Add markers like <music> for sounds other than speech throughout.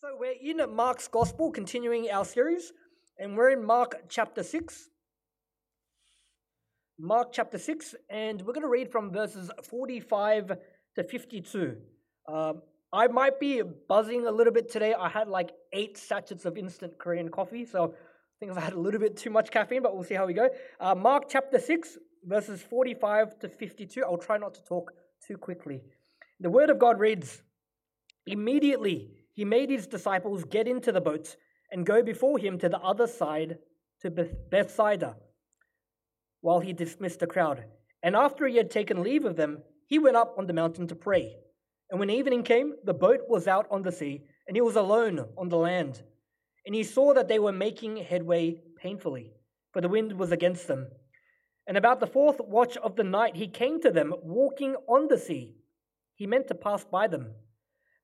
So we're in Mark's Gospel, continuing our series, and we're in Mark chapter 6. Mark chapter 6, and we're going to read from verses 45 to 52. Um, I might be buzzing a little bit today. I had like eight sachets of instant Korean coffee, so I think I've had a little bit too much caffeine, but we'll see how we go. Uh, Mark chapter 6, verses 45 to 52. I'll try not to talk too quickly. The word of God reads Immediately he made his disciples get into the boats and go before him to the other side to Bethsaida while he dismissed the crowd. And after he had taken leave of them, he went up on the mountain to pray. And when evening came, the boat was out on the sea, and he was alone on the land. And he saw that they were making headway painfully, for the wind was against them. And about the fourth watch of the night, he came to them walking on the sea. He meant to pass by them.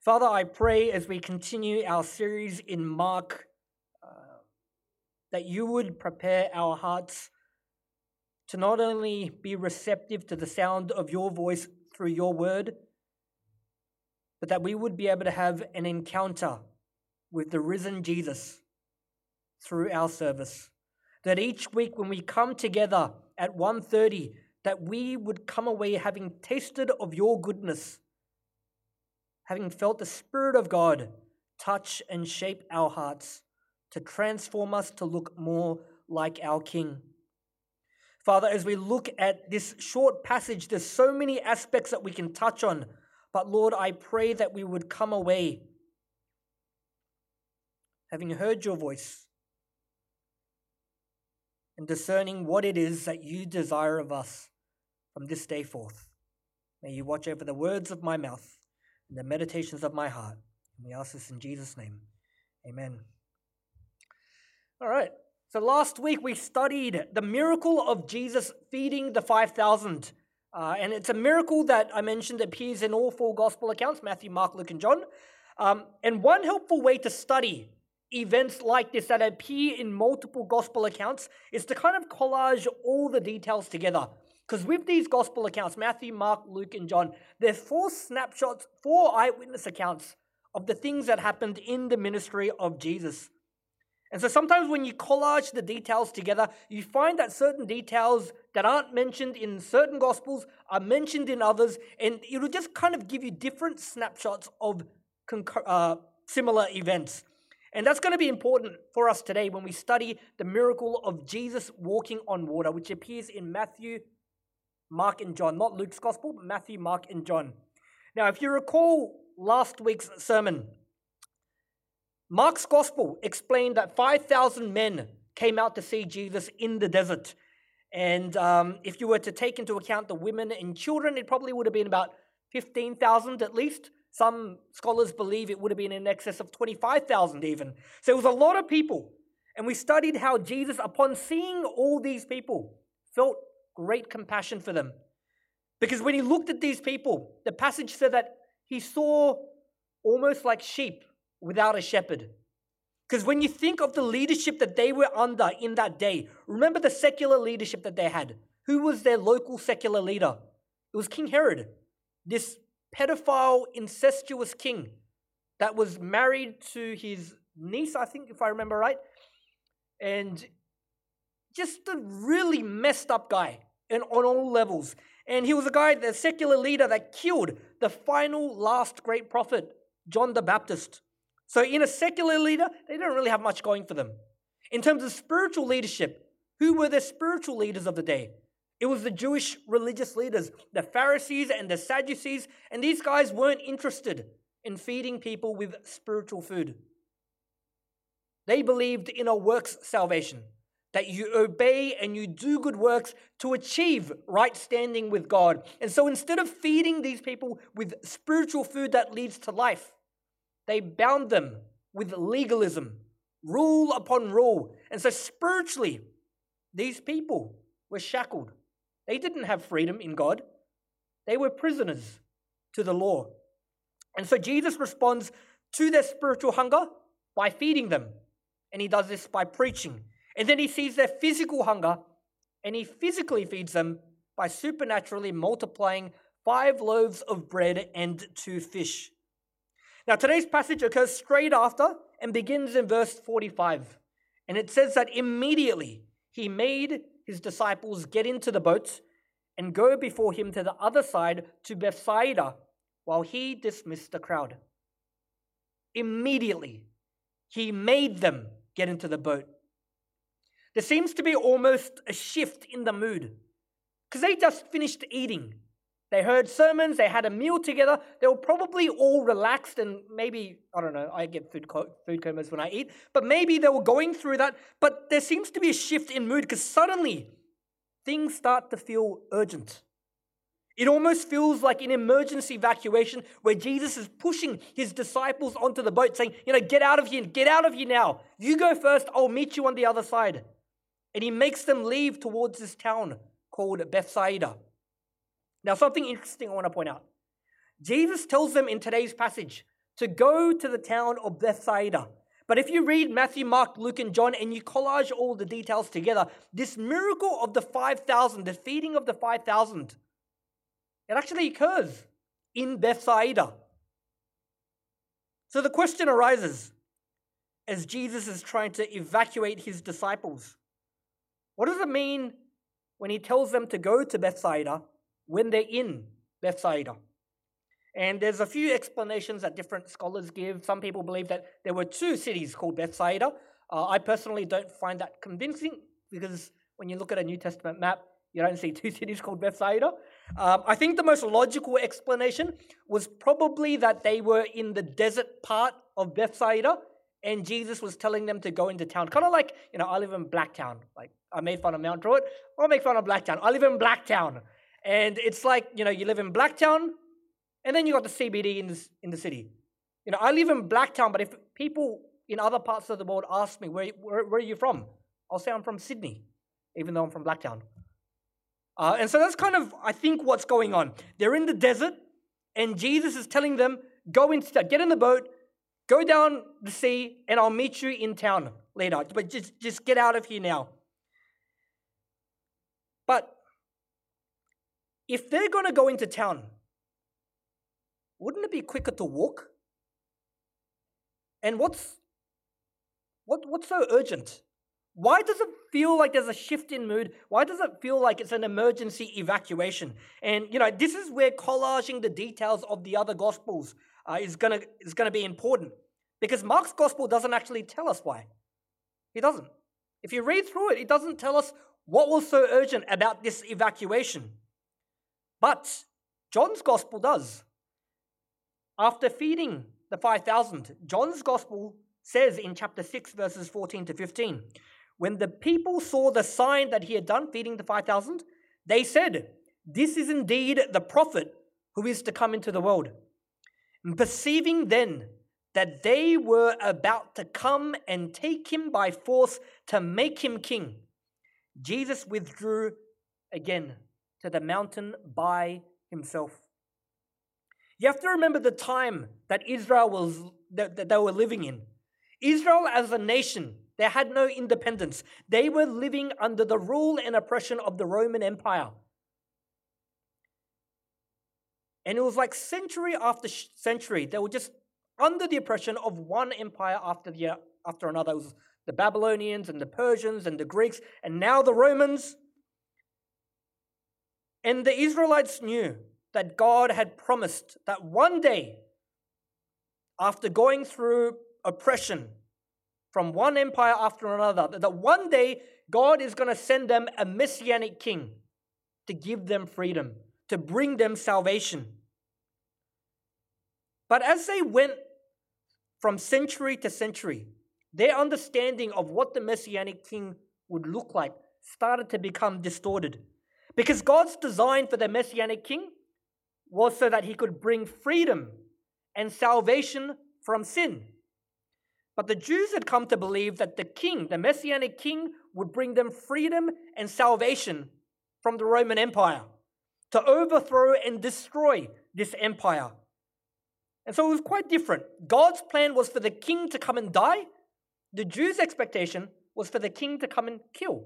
Father, I pray as we continue our series in Mark uh, that you would prepare our hearts to not only be receptive to the sound of your voice through your word, but that we would be able to have an encounter with the risen Jesus through our service. That each week when we come together at 1:30 that we would come away having tasted of your goodness, having felt the spirit of God touch and shape our hearts to transform us to look more like our king. Father, as we look at this short passage, there's so many aspects that we can touch on. But Lord, I pray that we would come away having heard your voice and discerning what it is that you desire of us from this day forth. May you watch over the words of my mouth the meditations of my heart. And we ask this in Jesus' name. Amen. All right. So last week we studied the miracle of Jesus feeding the 5,000. Uh, and it's a miracle that I mentioned appears in all four gospel accounts Matthew, Mark, Luke, and John. Um, and one helpful way to study events like this that appear in multiple gospel accounts is to kind of collage all the details together. Because with these gospel accounts, Matthew, Mark, Luke, and John, there's four snapshots, four eyewitness accounts of the things that happened in the ministry of Jesus. And so sometimes when you collage the details together, you find that certain details that aren't mentioned in certain gospels are mentioned in others, and it'll just kind of give you different snapshots of concur- uh, similar events. And that's going to be important for us today when we study the miracle of Jesus walking on water, which appears in Matthew, Mark, and John. Not Luke's gospel, but Matthew, Mark, and John. Now, if you recall last week's sermon, Mark's gospel explained that 5,000 men came out to see Jesus in the desert. And um, if you were to take into account the women and children, it probably would have been about 15,000 at least. Some scholars believe it would have been in excess of 25,000 even. So it was a lot of people. And we studied how Jesus, upon seeing all these people, felt great compassion for them. Because when he looked at these people, the passage said that he saw almost like sheep without a shepherd. Because when you think of the leadership that they were under in that day, remember the secular leadership that they had. Who was their local secular leader? It was King Herod, this pedophile, incestuous king that was married to his niece, I think, if I remember right. And just a really messed up guy and on all levels. And he was a guy, the secular leader that killed the final last great prophet, John the Baptist. So, in a secular leader, they don't really have much going for them. In terms of spiritual leadership, who were the spiritual leaders of the day? It was the Jewish religious leaders, the Pharisees and the Sadducees, and these guys weren't interested in feeding people with spiritual food. They believed in a works salvation, that you obey and you do good works to achieve right standing with God. And so instead of feeding these people with spiritual food that leads to life, they bound them with legalism rule upon rule. And so spiritually, these people were shackled. They didn't have freedom in God, they were prisoners to the law. And so Jesus responds to their spiritual hunger by feeding them. And he does this by preaching. And then he sees their physical hunger and he physically feeds them by supernaturally multiplying five loaves of bread and two fish. Now, today's passage occurs straight after and begins in verse 45. And it says that immediately he made his disciples get into the boat and go before him to the other side to Bethsaida while he dismissed the crowd. Immediately, he made them get into the boat. There seems to be almost a shift in the mood because they just finished eating. They heard sermons, they had a meal together. They were probably all relaxed and maybe, I don't know, I get food, co- food comas when I eat, but maybe they were going through that. But there seems to be a shift in mood because suddenly things start to feel urgent. It almost feels like an emergency evacuation where Jesus is pushing his disciples onto the boat, saying, You know, get out of here, get out of here now. You go first, I'll meet you on the other side. And he makes them leave towards this town called Bethsaida. Now, something interesting I want to point out. Jesus tells them in today's passage to go to the town of Bethsaida. But if you read Matthew, Mark, Luke, and John and you collage all the details together, this miracle of the 5,000, the feeding of the 5,000, it actually occurs in Bethsaida. So the question arises as Jesus is trying to evacuate his disciples what does it mean when he tells them to go to Bethsaida when they're in Bethsaida. And there's a few explanations that different scholars give. Some people believe that there were two cities called Bethsaida. Uh, I personally don't find that convincing because when you look at a New Testament map, you don't see <laughs> two cities called Bethsaida. Um, I think the most logical explanation was probably that they were in the desert part of Bethsaida and Jesus was telling them to go into town. Kind of like, you know, I live in Blacktown. Like, I made fun of Mount Druitt. I'll make fun of Blacktown. I live in Blacktown. And it's like, you know, you live in Blacktown, and then you got the CBD in the, in the city. You know, I live in Blacktown, but if people in other parts of the world ask me, where, where, where are you from? I'll say I'm from Sydney, even though I'm from Blacktown. Uh, and so that's kind of, I think, what's going on. They're in the desert, and Jesus is telling them, go into, get in the boat, go down the sea, and I'll meet you in town later. But just, just get out of here now. But if they're going to go into town, wouldn't it be quicker to walk? And what's what, what's so urgent? Why does it feel like there's a shift in mood? Why does it feel like it's an emergency evacuation? And you know, this is where collaging the details of the other gospels uh, is gonna is gonna be important because Mark's gospel doesn't actually tell us why. He doesn't. If you read through it, it doesn't tell us what was so urgent about this evacuation. But John's gospel does. After feeding the 5,000, John's gospel says in chapter 6, verses 14 to 15, when the people saw the sign that he had done, feeding the 5,000, they said, This is indeed the prophet who is to come into the world. Perceiving then that they were about to come and take him by force to make him king, Jesus withdrew again to the mountain by himself. You have to remember the time that Israel was that, that they were living in. Israel as a nation, they had no independence. They were living under the rule and oppression of the Roman Empire. And it was like century after century, they were just under the oppression of one empire after the after another. It was the Babylonians and the Persians and the Greeks, and now the Romans. And the Israelites knew that God had promised that one day, after going through oppression from one empire after another, that one day God is going to send them a messianic king to give them freedom, to bring them salvation. But as they went from century to century, their understanding of what the messianic king would look like started to become distorted. Because God's design for the Messianic King was so that he could bring freedom and salvation from sin. But the Jews had come to believe that the king, the messianic king, would bring them freedom and salvation from the Roman Empire, to overthrow and destroy this empire. And so it was quite different. God's plan was for the king to come and die. The Jews' expectation was for the king to come and kill.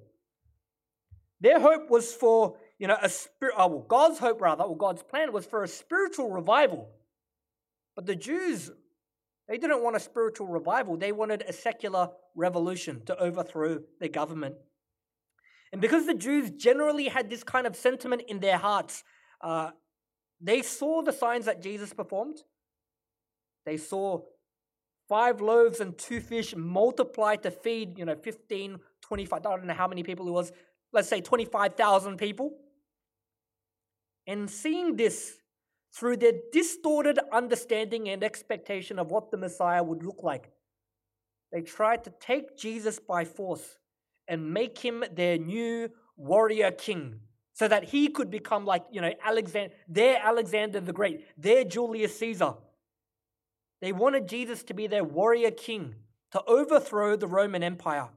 Their hope was for, you know, a spirit, oh, well, God's hope rather, or God's plan was for a spiritual revival. But the Jews, they didn't want a spiritual revival. They wanted a secular revolution to overthrow their government. And because the Jews generally had this kind of sentiment in their hearts, uh, they saw the signs that Jesus performed. They saw five loaves and two fish multiplied to feed, you know, 15, 25, I don't know how many people it was, let's say 25,000 people. And seeing this through their distorted understanding and expectation of what the Messiah would look like, they tried to take Jesus by force and make him their new warrior king so that he could become like, you know, Alexander, their Alexander the Great, their Julius Caesar. They wanted Jesus to be their warrior king to overthrow the Roman Empire.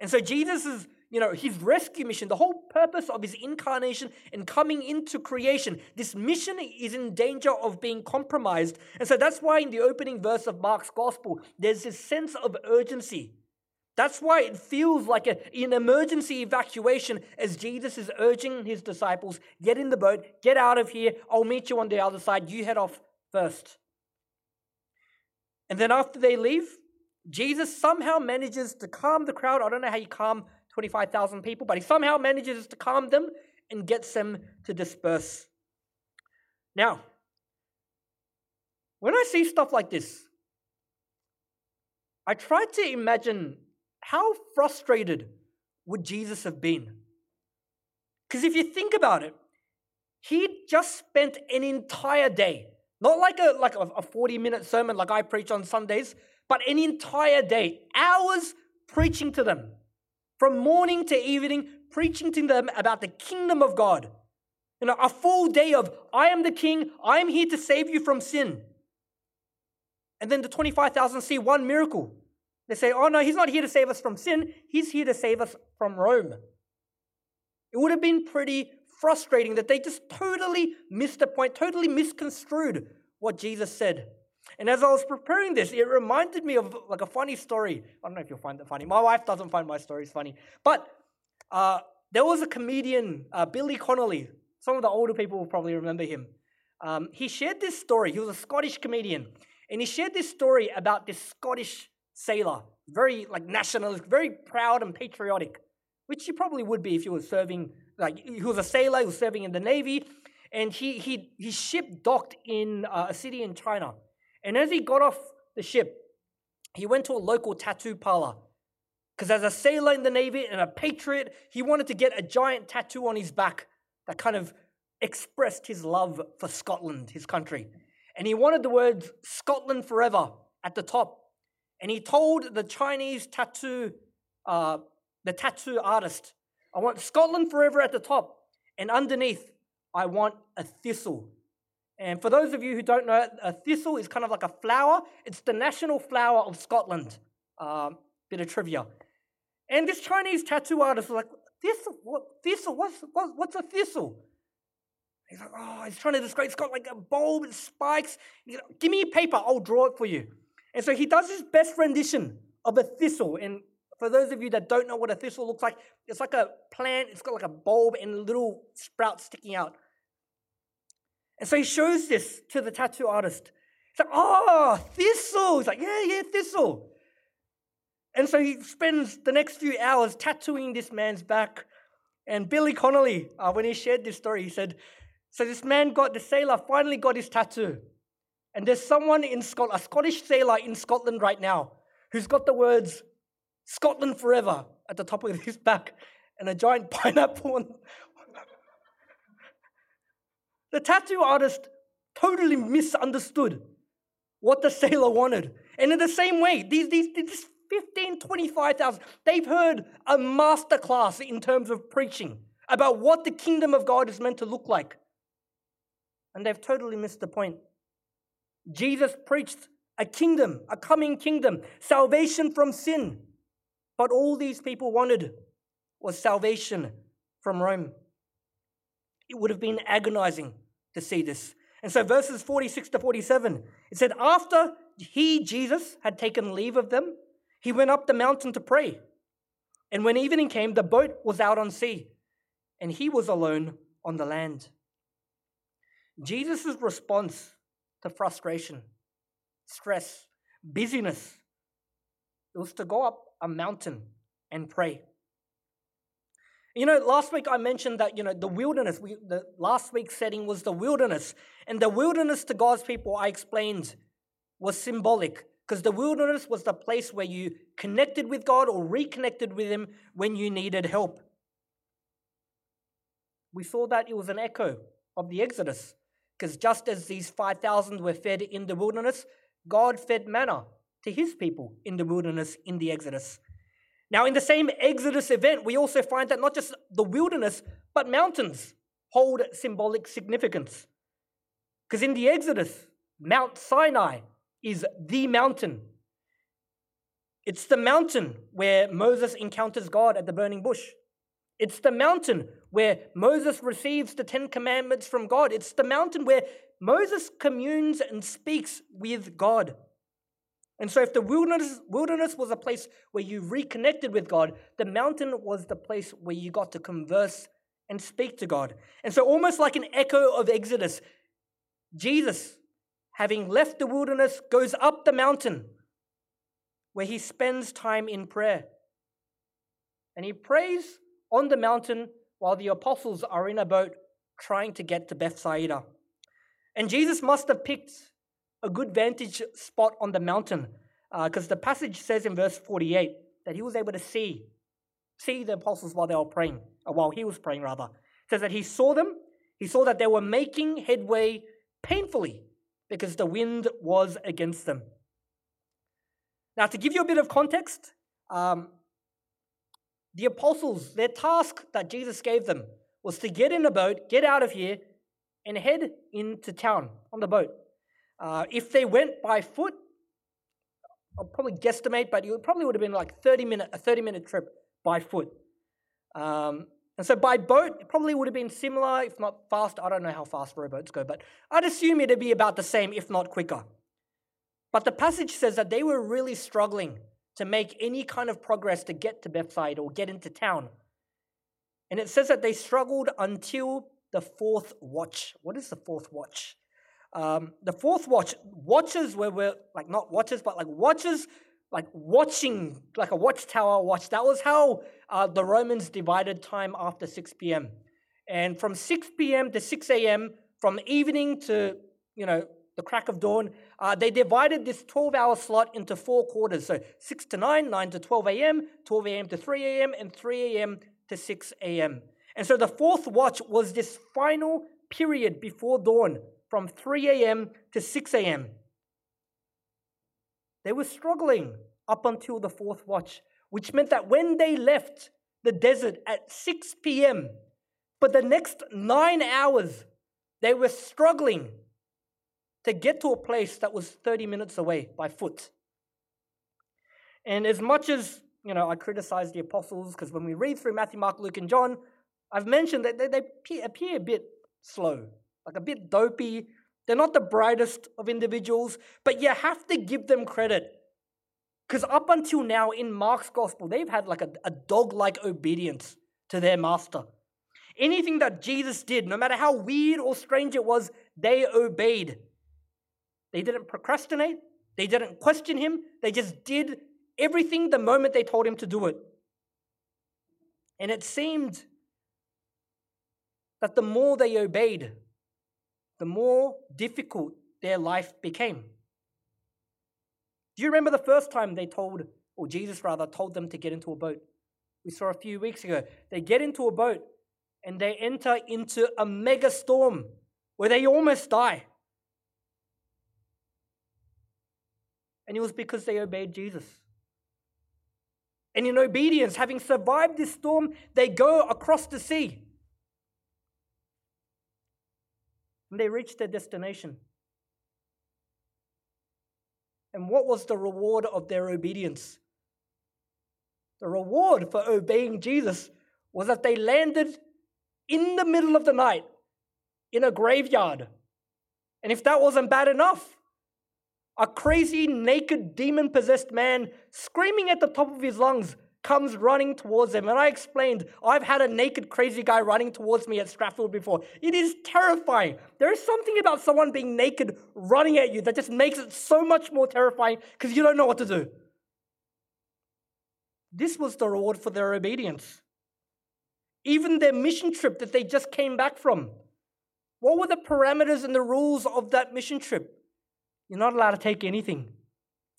And so Jesus is, you know, his rescue mission, the whole purpose of his incarnation and coming into creation, this mission is in danger of being compromised. And so that's why in the opening verse of Mark's gospel, there's this sense of urgency. That's why it feels like a, an emergency evacuation as Jesus is urging his disciples get in the boat, get out of here, I'll meet you on the other side, you head off first. And then after they leave, Jesus somehow manages to calm the crowd. I don't know how you calm 25,000 people, but he somehow manages to calm them and gets them to disperse. Now, when I see stuff like this, I try to imagine how frustrated would Jesus have been? Because if you think about it, he just spent an entire day, not like a like a 40 minute sermon like I preach on Sundays, but an entire day, hours preaching to them, from morning to evening, preaching to them about the kingdom of God. You know, a full day of I am the king, I am here to save you from sin. And then the 25,000 see one miracle. They say, oh no, he's not here to save us from sin, he's here to save us from Rome. It would have been pretty frustrating that they just totally missed the point, totally misconstrued what Jesus said. And as I was preparing this, it reminded me of like a funny story. I don't know if you'll find it funny. My wife doesn't find my stories funny. But uh, there was a comedian, uh, Billy Connolly. Some of the older people will probably remember him. Um, he shared this story. He was a Scottish comedian. And he shared this story about this Scottish sailor, very like nationalist, very proud and patriotic, which he probably would be if he was serving, like he was a sailor, who was serving in the navy, and he he his ship docked in uh, a city in China, and as he got off the ship, he went to a local tattoo parlor. Because as a sailor in the Navy and a patriot, he wanted to get a giant tattoo on his back that kind of expressed his love for Scotland, his country. And he wanted the words Scotland forever at the top and he told the Chinese tattoo, uh, the tattoo artist, I want Scotland forever at the top, and underneath, I want a thistle. And for those of you who don't know, a thistle is kind of like a flower. It's the national flower of Scotland. Um, bit of trivia. And this Chinese tattoo artist was like, thistle? What thistle? What's, what, what's a thistle? He's like, oh, he's trying to describe. It's got like a bulb and spikes. Like, Give me paper, I'll draw it for you. And so he does his best rendition of a thistle. And for those of you that don't know what a thistle looks like, it's like a plant, it's got like a bulb and little sprouts sticking out. And so he shows this to the tattoo artist. He's like, oh, thistle. He's like, yeah, yeah, thistle. And so he spends the next few hours tattooing this man's back. And Billy Connolly, uh, when he shared this story, he said, so this man got, the sailor finally got his tattoo. And there's someone in Scotland, a Scottish sailor in Scotland right now, who's got the words Scotland forever at the top of his back and a giant <laughs> pineapple. On... <laughs> the tattoo artist totally misunderstood what the sailor wanted. And in the same way, these, these, these 15, 25,000, they've heard a masterclass in terms of preaching about what the kingdom of God is meant to look like. And they've totally missed the point. Jesus preached a kingdom, a coming kingdom, salvation from sin. But all these people wanted was salvation from Rome. It would have been agonizing to see this. And so, verses 46 to 47, it said, After he, Jesus, had taken leave of them, he went up the mountain to pray. And when evening came, the boat was out on sea, and he was alone on the land. Jesus' response to frustration, stress, busyness, it was to go up a mountain and pray. You know, last week I mentioned that, you know, the wilderness, we, the last week's setting was the wilderness. And the wilderness to God's people, I explained, was symbolic because the wilderness was the place where you connected with God or reconnected with Him when you needed help. We saw that it was an echo of the Exodus because just as these 5,000 were fed in the wilderness, God fed manna to His people in the wilderness in the Exodus. Now, in the same Exodus event, we also find that not just the wilderness, but mountains hold symbolic significance. Because in the Exodus, Mount Sinai is the mountain. It's the mountain where Moses encounters God at the burning bush. It's the mountain where Moses receives the Ten Commandments from God. It's the mountain where Moses communes and speaks with God. And so, if the wilderness, wilderness was a place where you reconnected with God, the mountain was the place where you got to converse and speak to God. And so, almost like an echo of Exodus, Jesus, having left the wilderness, goes up the mountain where he spends time in prayer. And he prays on the mountain while the apostles are in a boat trying to get to Bethsaida. And Jesus must have picked a good vantage spot on the mountain because uh, the passage says in verse 48 that he was able to see see the apostles while they were praying or while he was praying rather. It says that he saw them. He saw that they were making headway painfully because the wind was against them. Now to give you a bit of context um, the apostles their task that jesus gave them was to get in a boat get out of here and head into town on the boat uh, if they went by foot, I'll probably guesstimate, but it probably would have been like 30 minute, a 30 minute trip by foot. Um, and so by boat, it probably would have been similar, if not faster. I don't know how fast rowboats go, but I'd assume it'd be about the same, if not quicker. But the passage says that they were really struggling to make any kind of progress to get to Bethsaida or get into town. And it says that they struggled until the fourth watch. What is the fourth watch? Um, the fourth watch, watches where we're like not watches, but like watches, like watching, like a watchtower watch. That was how uh, the Romans divided time after 6 p.m. And from 6 p.m. to 6 a.m., from evening to, you know, the crack of dawn, uh, they divided this 12 hour slot into four quarters. So 6 to 9, 9 to 12 a.m., 12 a.m. to 3 a.m., and 3 a.m. to 6 a.m. And so the fourth watch was this final period before dawn from 3 a.m. to 6 a.m. They were struggling up until the fourth watch, which meant that when they left the desert at 6 p.m., for the next nine hours, they were struggling to get to a place that was 30 minutes away by foot. And as much as, you know, I criticize the apostles, because when we read through Matthew, Mark, Luke, and John, I've mentioned that they, they appear a bit slow like a bit dopey. They're not the brightest of individuals, but you have to give them credit. Because up until now in Mark's gospel, they've had like a, a dog like obedience to their master. Anything that Jesus did, no matter how weird or strange it was, they obeyed. They didn't procrastinate, they didn't question him, they just did everything the moment they told him to do it. And it seemed that the more they obeyed, the more difficult their life became. Do you remember the first time they told, or Jesus rather, told them to get into a boat? We saw a few weeks ago. They get into a boat and they enter into a mega storm where they almost die. And it was because they obeyed Jesus. And in obedience, having survived this storm, they go across the sea. And they reached their destination. And what was the reward of their obedience? The reward for obeying Jesus was that they landed in the middle of the night in a graveyard. And if that wasn't bad enough, a crazy, naked, demon possessed man screaming at the top of his lungs comes running towards them. And I explained, I've had a naked, crazy guy running towards me at Strathfield before. It is terrifying. There is something about someone being naked running at you that just makes it so much more terrifying because you don't know what to do. This was the reward for their obedience. Even their mission trip that they just came back from. What were the parameters and the rules of that mission trip? You're not allowed to take anything.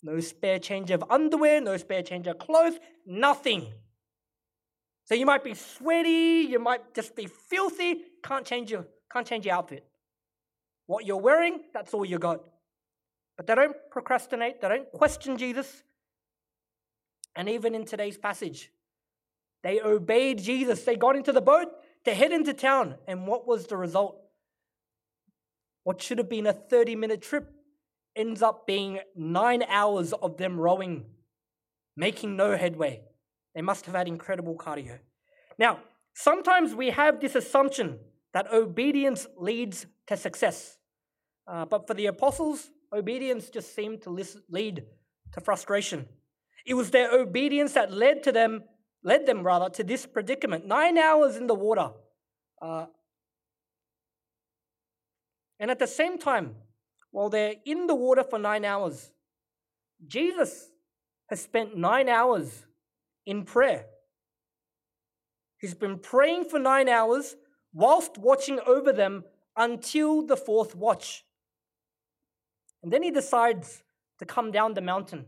No spare change of underwear, no spare change of clothes, nothing. So you might be sweaty, you might just be filthy, can't change your, can't change your outfit. What you're wearing, that's all you got. But they don't procrastinate, they don't question Jesus. And even in today's passage, they obeyed Jesus. They got into the boat to head into town. And what was the result? What should have been a 30 minute trip ends up being nine hours of them rowing, making no headway. They must have had incredible cardio. Now, sometimes we have this assumption that obedience leads to success. Uh, but for the apostles, obedience just seemed to lead to frustration. It was their obedience that led to them, led them rather, to this predicament. Nine hours in the water. Uh, and at the same time, while they're in the water for nine hours. Jesus has spent nine hours in prayer. He's been praying for nine hours whilst watching over them until the fourth watch. And then he decides to come down the mountain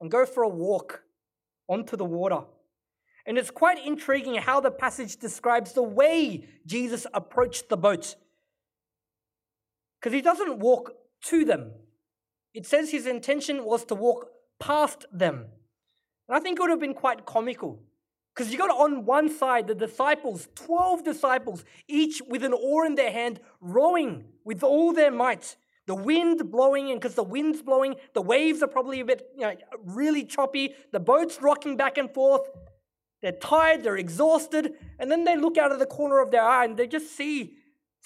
and go for a walk onto the water. And it's quite intriguing how the passage describes the way Jesus approached the boat. Because he doesn't walk to them. It says his intention was to walk past them. And I think it would have been quite comical. Because you got on one side the disciples, 12 disciples, each with an oar in their hand, rowing with all their might. The wind blowing, and because the wind's blowing, the waves are probably a bit, you know, really choppy. The boat's rocking back and forth. They're tired, they're exhausted, and then they look out of the corner of their eye and they just see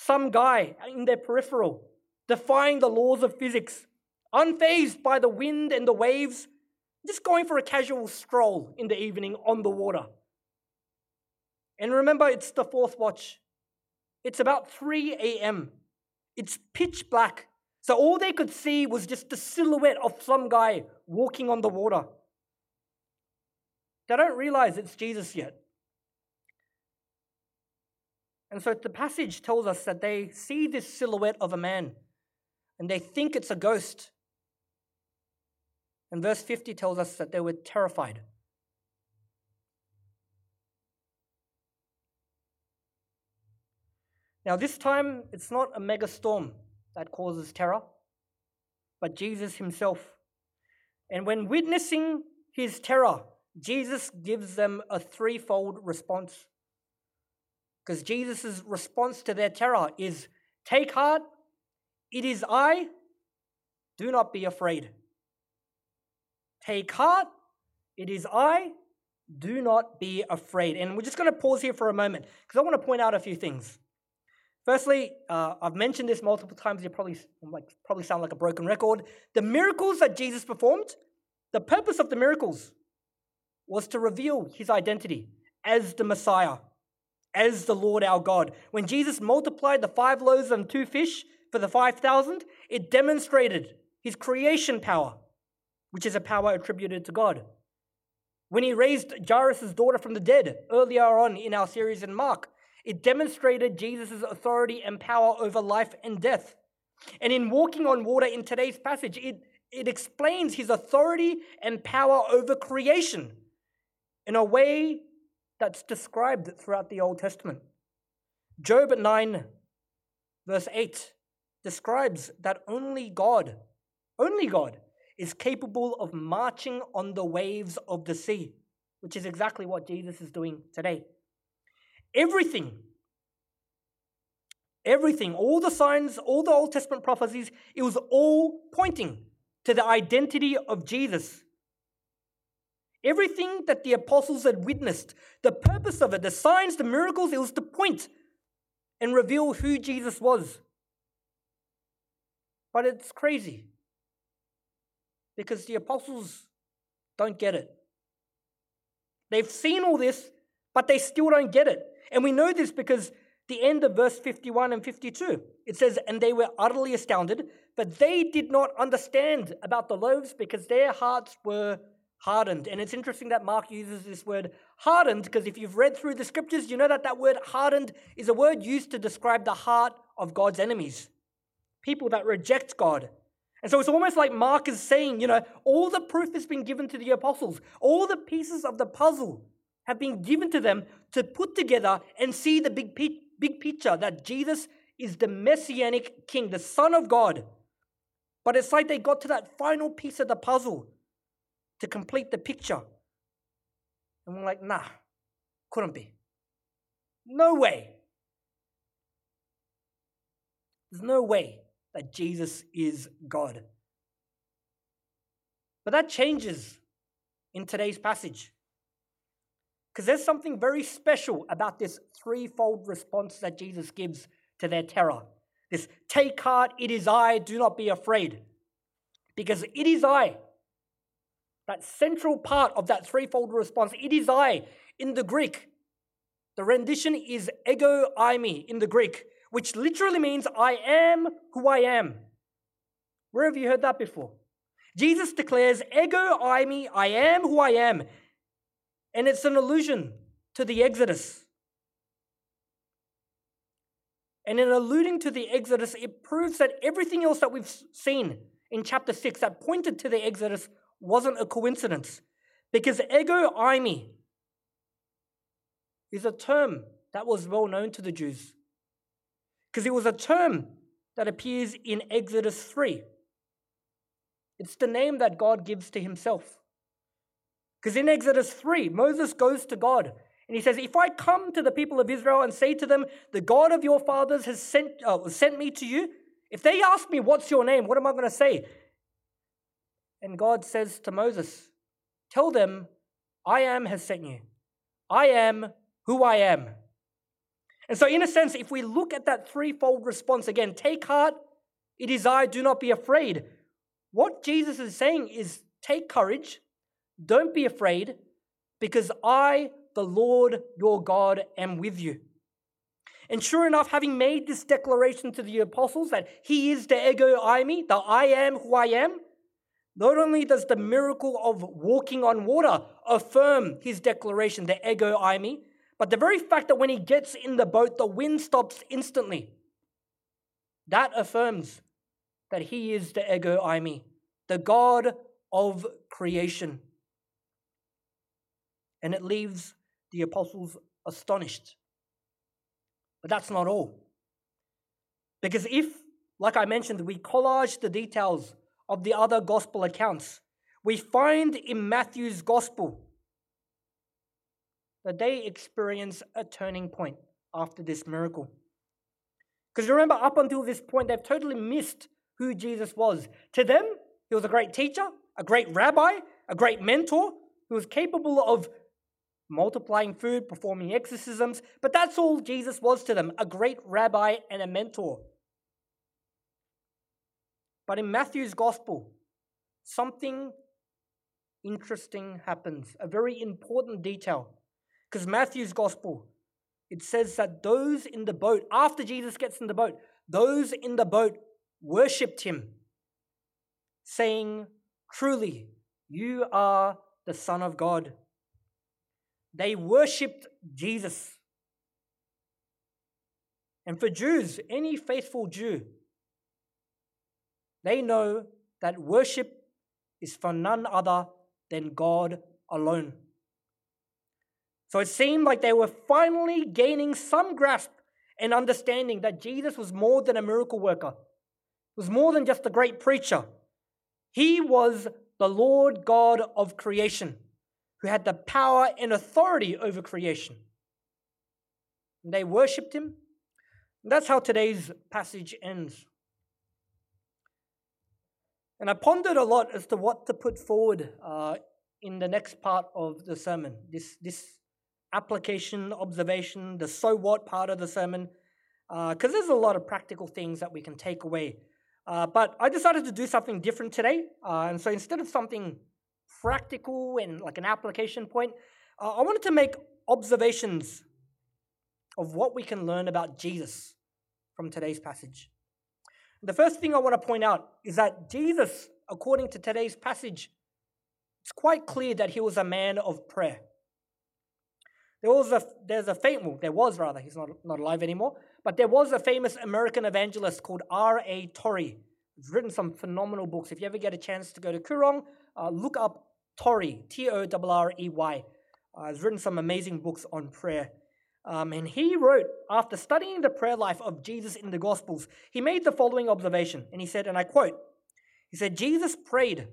some guy in their peripheral, defying the laws of physics, unfazed by the wind and the waves, just going for a casual stroll in the evening on the water. And remember, it's the fourth watch. It's about 3 a.m. It's pitch black. So all they could see was just the silhouette of some guy walking on the water. They don't realize it's Jesus yet. And so the passage tells us that they see this silhouette of a man and they think it's a ghost. And verse 50 tells us that they were terrified. Now, this time, it's not a mega storm that causes terror, but Jesus himself. And when witnessing his terror, Jesus gives them a threefold response. Because Jesus' response to their terror is Take heart, it is I, do not be afraid. Take heart, it is I, do not be afraid. And we're just going to pause here for a moment because I want to point out a few things. Firstly, uh, I've mentioned this multiple times. You probably like probably sound like a broken record. The miracles that Jesus performed, the purpose of the miracles was to reveal his identity as the Messiah as the Lord our God. When Jesus multiplied the five loaves and two fish for the 5,000, it demonstrated his creation power, which is a power attributed to God. When he raised Jairus' daughter from the dead earlier on in our series in Mark, it demonstrated Jesus' authority and power over life and death. And in walking on water in today's passage, it, it explains his authority and power over creation in a way that's described throughout the Old Testament. Job 9, verse 8, describes that only God, only God, is capable of marching on the waves of the sea, which is exactly what Jesus is doing today. Everything, everything, all the signs, all the Old Testament prophecies, it was all pointing to the identity of Jesus. Everything that the apostles had witnessed, the purpose of it, the signs, the miracles, it was to point and reveal who Jesus was. But it's crazy because the apostles don't get it. They've seen all this, but they still don't get it. And we know this because the end of verse 51 and 52, it says, And they were utterly astounded, but they did not understand about the loaves because their hearts were hardened. And it's interesting that Mark uses this word hardened because if you've read through the scriptures, you know that that word hardened is a word used to describe the heart of God's enemies, people that reject God. And so it's almost like Mark is saying, you know, all the proof has been given to the apostles, all the pieces of the puzzle have been given to them to put together and see the big, big picture that Jesus is the messianic king, the Son of God. But it's like they got to that final piece of the puzzle to complete the picture. And we're like, nah, couldn't be. No way. There's no way that Jesus is God. But that changes in today's passage. Because there's something very special about this threefold response that Jesus gives to their terror. This take heart, it is I, do not be afraid. Because it is I that central part of that threefold response, it is I in the Greek. The rendition is ego eimi in the Greek, which literally means I am who I am. Where have you heard that before? Jesus declares, ego eimi, I am who I am. And it's an allusion to the Exodus. And in alluding to the Exodus, it proves that everything else that we've seen in chapter 6 that pointed to the Exodus wasn't a coincidence. Because ego eimi is a term that was well known to the Jews. Because it was a term that appears in Exodus 3. It's the name that God gives to himself. Because in Exodus 3, Moses goes to God and he says, If I come to the people of Israel and say to them, The God of your fathers has sent, uh, sent me to you, if they ask me, What's your name? What am I going to say? And God says to Moses, Tell them, I am has sent you. I am who I am. And so, in a sense, if we look at that threefold response again, take heart, it is I, do not be afraid. What Jesus is saying is take courage, don't be afraid, because I, the Lord your God, am with you. And sure enough, having made this declaration to the apostles that he is the ego eimi, the I am who I am, not only does the miracle of walking on water affirm his declaration, the ego eimi, but the very fact that when he gets in the boat, the wind stops instantly. That affirms that he is the ego eimi, the God of creation. And it leaves the apostles astonished. But that's not all. Because if, like I mentioned, we collage the details of the other gospel accounts. We find in Matthew's gospel that they experience a turning point after this miracle. Because remember, up until this point, they've totally missed who Jesus was. To them, he was a great teacher, a great rabbi, a great mentor who was capable of multiplying food, performing exorcisms, but that's all Jesus was to them a great rabbi and a mentor. But in Matthew's gospel, something interesting happens, a very important detail. Because Matthew's gospel, it says that those in the boat, after Jesus gets in the boat, those in the boat worshipped him, saying, Truly, you are the Son of God. They worshipped Jesus. And for Jews, any faithful Jew, they know that worship is for none other than God alone. So it seemed like they were finally gaining some grasp and understanding that Jesus was more than a miracle worker, was more than just a great preacher. He was the Lord God of creation who had the power and authority over creation. And they worshipped him. And that's how today's passage ends. And I pondered a lot as to what to put forward uh, in the next part of the sermon. This, this application, observation, the so what part of the sermon, because uh, there's a lot of practical things that we can take away. Uh, but I decided to do something different today. Uh, and so instead of something practical and like an application point, uh, I wanted to make observations of what we can learn about Jesus from today's passage. The first thing I want to point out is that Jesus, according to today's passage, it's quite clear that he was a man of prayer. There was a there's a famous well, there was rather he's not not alive anymore, but there was a famous American evangelist called R. A. Torrey. He's written some phenomenal books. If you ever get a chance to go to Koorong, uh, look up Torrey, T O R R E Y. Uh, he's written some amazing books on prayer. Um, and he wrote, after studying the prayer life of Jesus in the Gospels, he made the following observation. And he said, and I quote, he said, Jesus prayed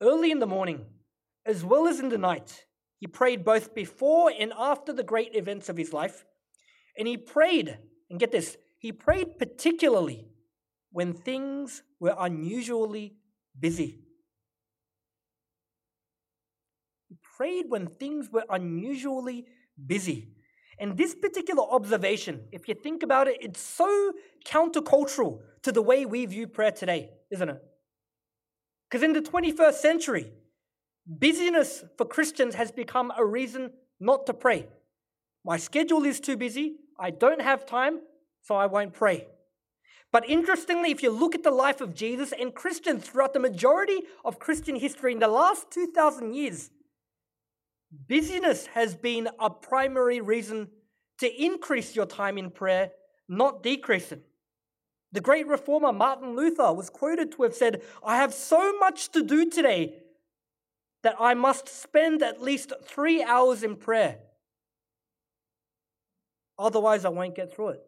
early in the morning as well as in the night. He prayed both before and after the great events of his life. And he prayed, and get this, he prayed particularly when things were unusually busy. He prayed when things were unusually busy. And this particular observation, if you think about it, it's so countercultural to the way we view prayer today, isn't it? Because in the 21st century, busyness for Christians has become a reason not to pray. My schedule is too busy, I don't have time, so I won't pray. But interestingly, if you look at the life of Jesus and Christians throughout the majority of Christian history in the last 2,000 years, Busyness has been a primary reason to increase your time in prayer, not decrease it. The great reformer Martin Luther was quoted to have said, I have so much to do today that I must spend at least three hours in prayer. Otherwise, I won't get through it.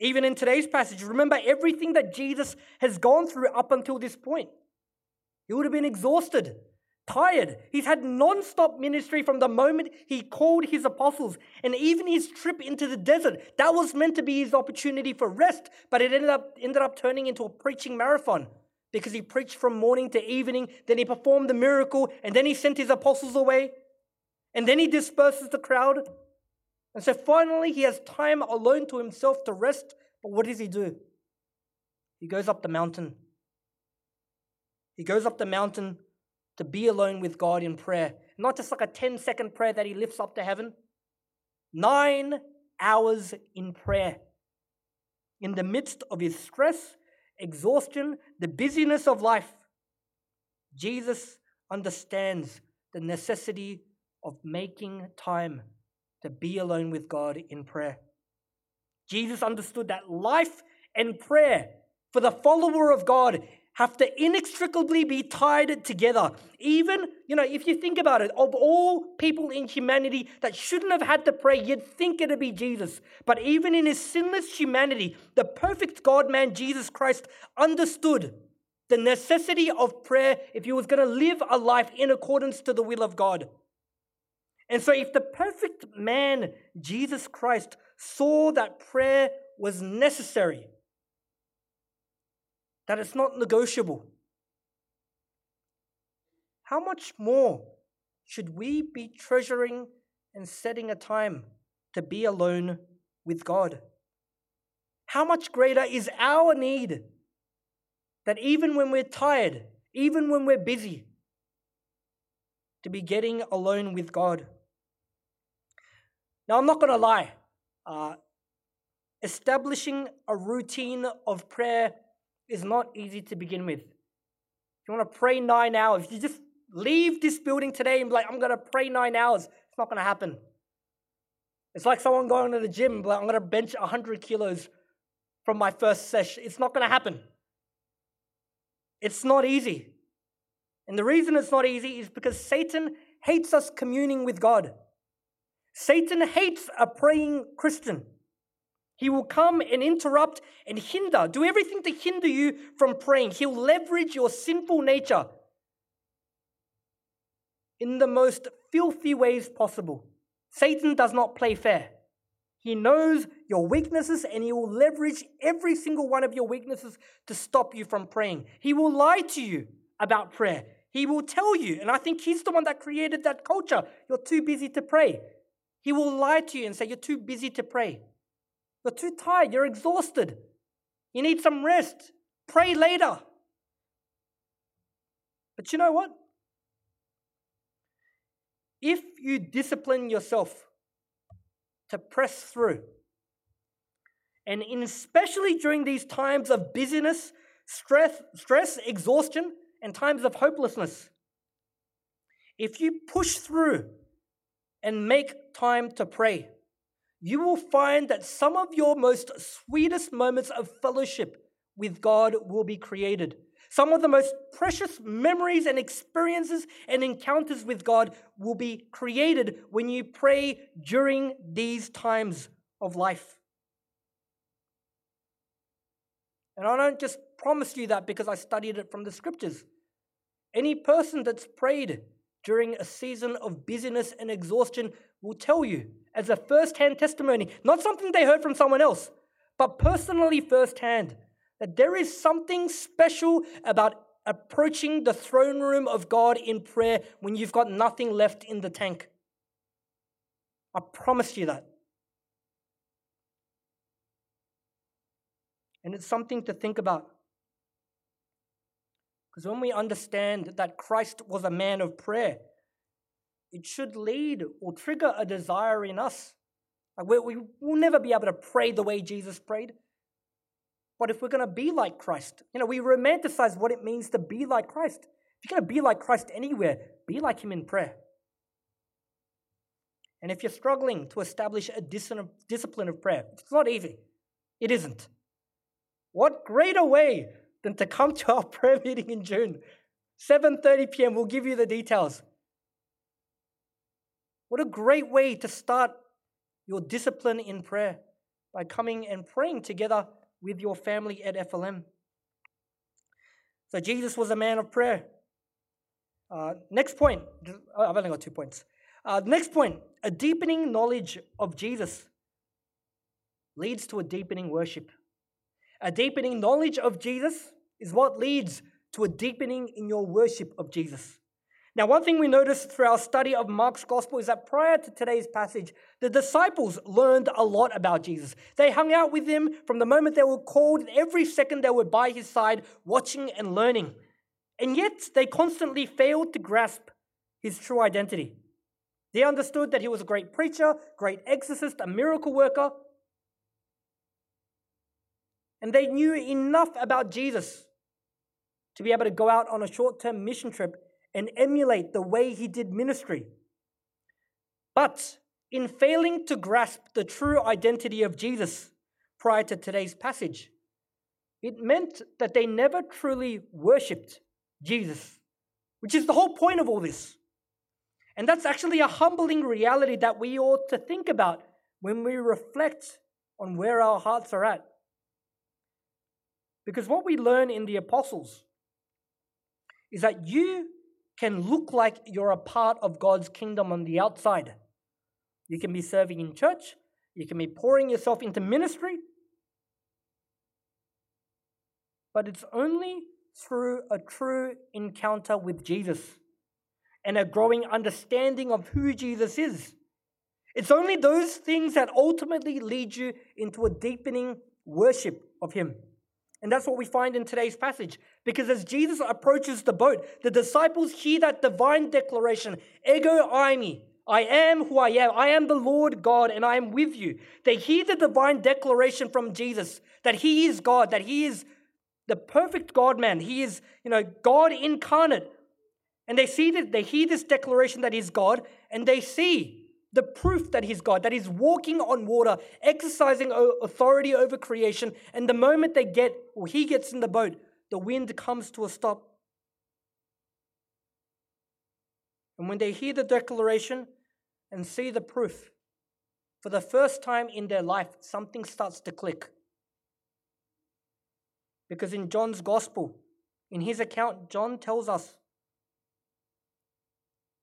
Even in today's passage, remember everything that Jesus has gone through up until this point. He would have been exhausted tired. He's had non stop ministry from the moment he called his apostles. And even his trip into the desert, that was meant to be his opportunity for rest, but it ended up, ended up turning into a preaching marathon because he preached from morning to evening. Then he performed the miracle, and then he sent his apostles away. And then he disperses the crowd. And so finally, he has time alone to himself to rest. But what does he do? He goes up the mountain. He goes up the mountain to be alone with God in prayer. Not just like a 10 second prayer that he lifts up to heaven. Nine hours in prayer. In the midst of his stress, exhaustion, the busyness of life, Jesus understands the necessity of making time to be alone with God in prayer. Jesus understood that life and prayer for the follower of God have to inextricably be tied together. Even, you know, if you think about it, of all people in humanity that shouldn't have had to pray, you'd think it'd be Jesus. But even in his sinless humanity, the perfect God man, Jesus Christ, understood the necessity of prayer if he was going to live a life in accordance to the will of God. And so, if the perfect man, Jesus Christ, saw that prayer was necessary, that it's not negotiable. How much more should we be treasuring and setting a time to be alone with God? How much greater is our need that even when we're tired, even when we're busy, to be getting alone with God? Now, I'm not going to lie. Uh, establishing a routine of prayer is not easy to begin with. If you want to pray nine hours, you just leave this building today and be like, I'm going to pray nine hours. It's not going to happen. It's like someone going to the gym and be like, I'm going to bench 100 kilos from my first session. It's not going to happen. It's not easy. And the reason it's not easy is because Satan hates us communing with God. Satan hates a praying Christian. He will come and interrupt and hinder, do everything to hinder you from praying. He'll leverage your sinful nature in the most filthy ways possible. Satan does not play fair. He knows your weaknesses and He will leverage every single one of your weaknesses to stop you from praying. He will lie to you about prayer. He will tell you, and I think He's the one that created that culture. You're too busy to pray. He will lie to you and say, You're too busy to pray. You're too tired. You're exhausted. You need some rest. Pray later. But you know what? If you discipline yourself to press through, and especially during these times of busyness, stress, stress, exhaustion, and times of hopelessness, if you push through and make time to pray, you will find that some of your most sweetest moments of fellowship with God will be created. Some of the most precious memories and experiences and encounters with God will be created when you pray during these times of life. And I don't just promise you that because I studied it from the scriptures. Any person that's prayed during a season of busyness and exhaustion will tell you as a first hand testimony, not something they heard from someone else, but personally firsthand, that there is something special about approaching the throne room of God in prayer when you've got nothing left in the tank. I promise you that. And it's something to think about. Because when we understand that Christ was a man of prayer, it should lead or trigger a desire in us. Like we, will never be able to pray the way Jesus prayed. But if we're going to be like Christ, you know, we romanticize what it means to be like Christ. If you're going to be like Christ anywhere, be like him in prayer. And if you're struggling to establish a discipline of prayer, it's not easy. It isn't. What greater way than to come to our <laughs> prayer meeting in June? 7:30 p.m. We'll give you the details. What a great way to start your discipline in prayer by coming and praying together with your family at FLM. So Jesus was a man of prayer. Uh, next point, I've only got two points. Uh, next point, a deepening knowledge of Jesus leads to a deepening worship. A deepening knowledge of Jesus is what leads to a deepening in your worship of Jesus. Now, one thing we noticed through our study of Mark's gospel is that prior to today's passage, the disciples learned a lot about Jesus. They hung out with him from the moment they were called, every second they were by his side, watching and learning. And yet, they constantly failed to grasp his true identity. They understood that he was a great preacher, great exorcist, a miracle worker. And they knew enough about Jesus to be able to go out on a short term mission trip and emulate the way he did ministry. But in failing to grasp the true identity of Jesus prior to today's passage, it meant that they never truly worshipped Jesus, which is the whole point of all this. And that's actually a humbling reality that we ought to think about when we reflect on where our hearts are at. Because what we learn in the apostles is that you can look like you're a part of God's kingdom on the outside. You can be serving in church, you can be pouring yourself into ministry, but it's only through a true encounter with Jesus and a growing understanding of who Jesus is. It's only those things that ultimately lead you into a deepening worship of Him. And that's what we find in today's passage. Because as Jesus approaches the boat, the disciples hear that divine declaration, Ego eimi, I am who I am. I am the Lord God and I am with you. They hear the divine declaration from Jesus that he is God, that he is the perfect God man. He is, you know, God incarnate. And they see that they hear this declaration that he's God and they see the proof that he's God, that he's walking on water, exercising authority over creation. And the moment they get, or he gets in the boat, the wind comes to a stop. And when they hear the declaration and see the proof, for the first time in their life, something starts to click. Because in John's gospel, in his account, John tells us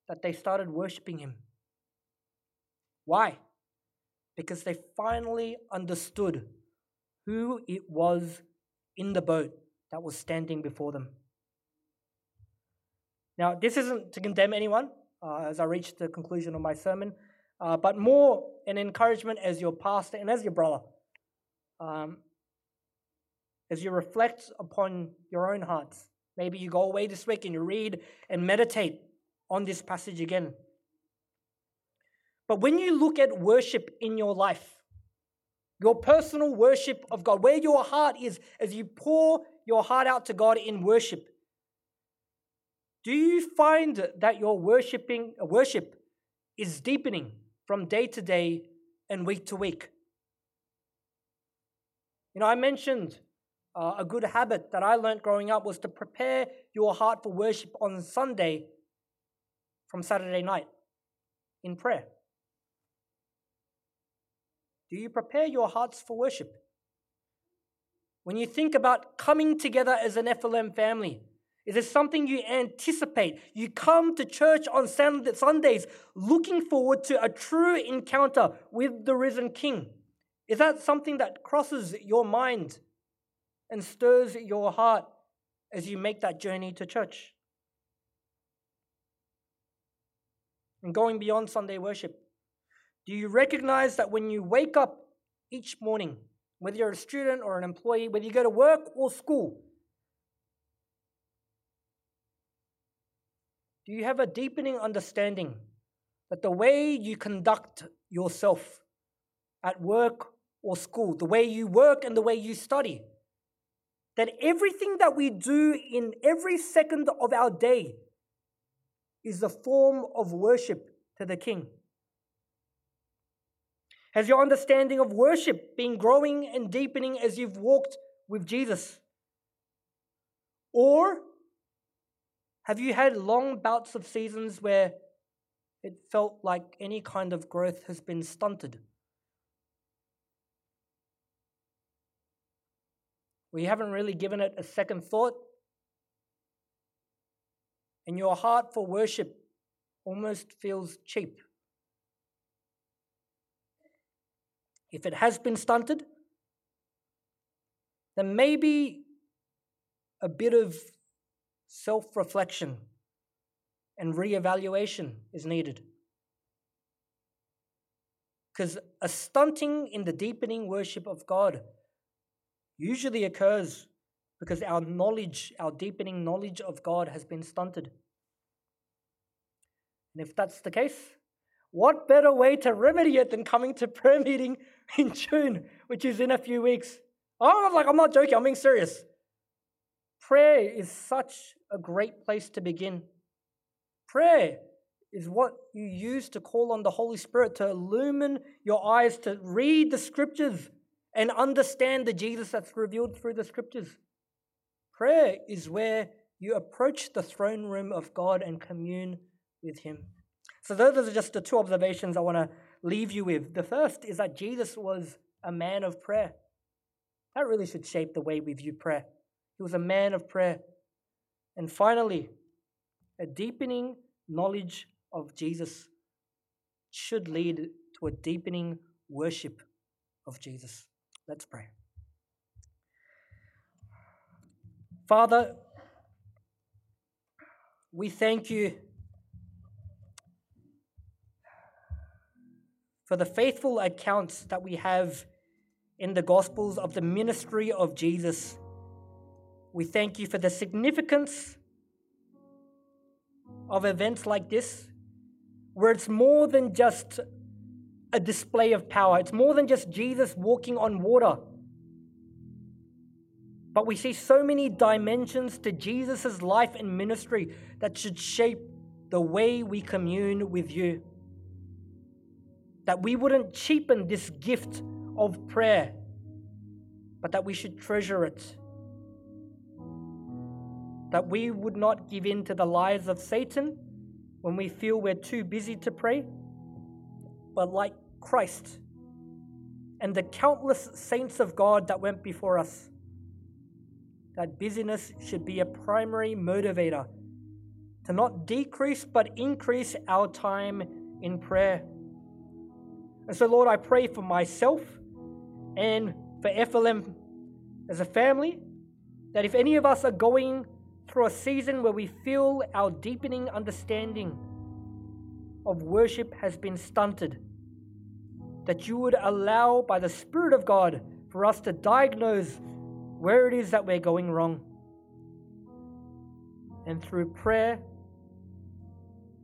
that they started worshiping him. Why? because they finally understood who it was in the boat that was standing before them. Now, this isn't to condemn anyone uh, as I reach the conclusion of my sermon, uh, but more an encouragement as your pastor and as your brother. Um, as you reflect upon your own hearts. Maybe you go away this week and you read and meditate on this passage again. But when you look at worship in your life, your personal worship of God, where your heart is as you pour your heart out to God in worship, do you find that your worshiping worship is deepening from day to day and week to week? You know, I mentioned uh, a good habit that I learned growing up was to prepare your heart for worship on Sunday from Saturday night in prayer. Do you prepare your hearts for worship? When you think about coming together as an FLM family, is it something you anticipate? You come to church on Sundays looking forward to a true encounter with the risen King. Is that something that crosses your mind and stirs your heart as you make that journey to church. And going beyond Sunday worship, do you recognize that when you wake up each morning, whether you're a student or an employee, whether you go to work or school, do you have a deepening understanding that the way you conduct yourself at work or school, the way you work and the way you study, that everything that we do in every second of our day is a form of worship to the King? Has your understanding of worship been growing and deepening as you've walked with Jesus? Or have you had long bouts of seasons where it felt like any kind of growth has been stunted? We haven't really given it a second thought. And your heart for worship almost feels cheap. If it has been stunted, then maybe a bit of self reflection and re-evaluation is needed. Because a stunting in the deepening worship of God usually occurs because our knowledge, our deepening knowledge of God has been stunted. And if that's the case, what better way to remedy it than coming to prayer meeting <laughs> in June, which is in a few weeks? Oh, I'm like, I'm not joking, I'm being serious. Prayer is such a great place to begin. Prayer is what you use to call on the Holy Spirit to illumine your eyes, to read the scriptures, and understand the Jesus that's revealed through the scriptures. Prayer is where you approach the throne room of God and commune with Him. So, those are just the two observations I want to leave you with. The first is that Jesus was a man of prayer. That really should shape the way we view prayer. He was a man of prayer. And finally, a deepening knowledge of Jesus should lead to a deepening worship of Jesus. Let's pray. Father, we thank you for the faithful accounts that we have in the Gospels of the ministry of Jesus. We thank you for the significance of events like this, where it's more than just a display of power. It's more than just Jesus walking on water. But we see so many dimensions to Jesus' life and ministry that should shape the way we commune with you. That we wouldn't cheapen this gift of prayer, but that we should treasure it. That we would not give in to the lies of Satan when we feel we're too busy to pray, but like Christ and the countless saints of God that went before us. That busyness should be a primary motivator to not decrease but increase our time in prayer. And so, Lord, I pray for myself and for FLM as a family that if any of us are going through a season where we feel our deepening understanding of worship has been stunted, that you would allow, by the Spirit of God, for us to diagnose where it is that we're going wrong. And through prayer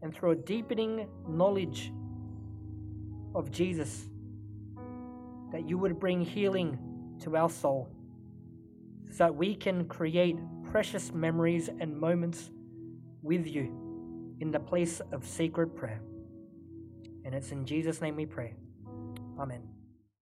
and through a deepening knowledge of Jesus, that you would bring healing to our soul so that we can create precious memories and moments with you in the place of sacred prayer. And it's in Jesus' name we pray. Amen.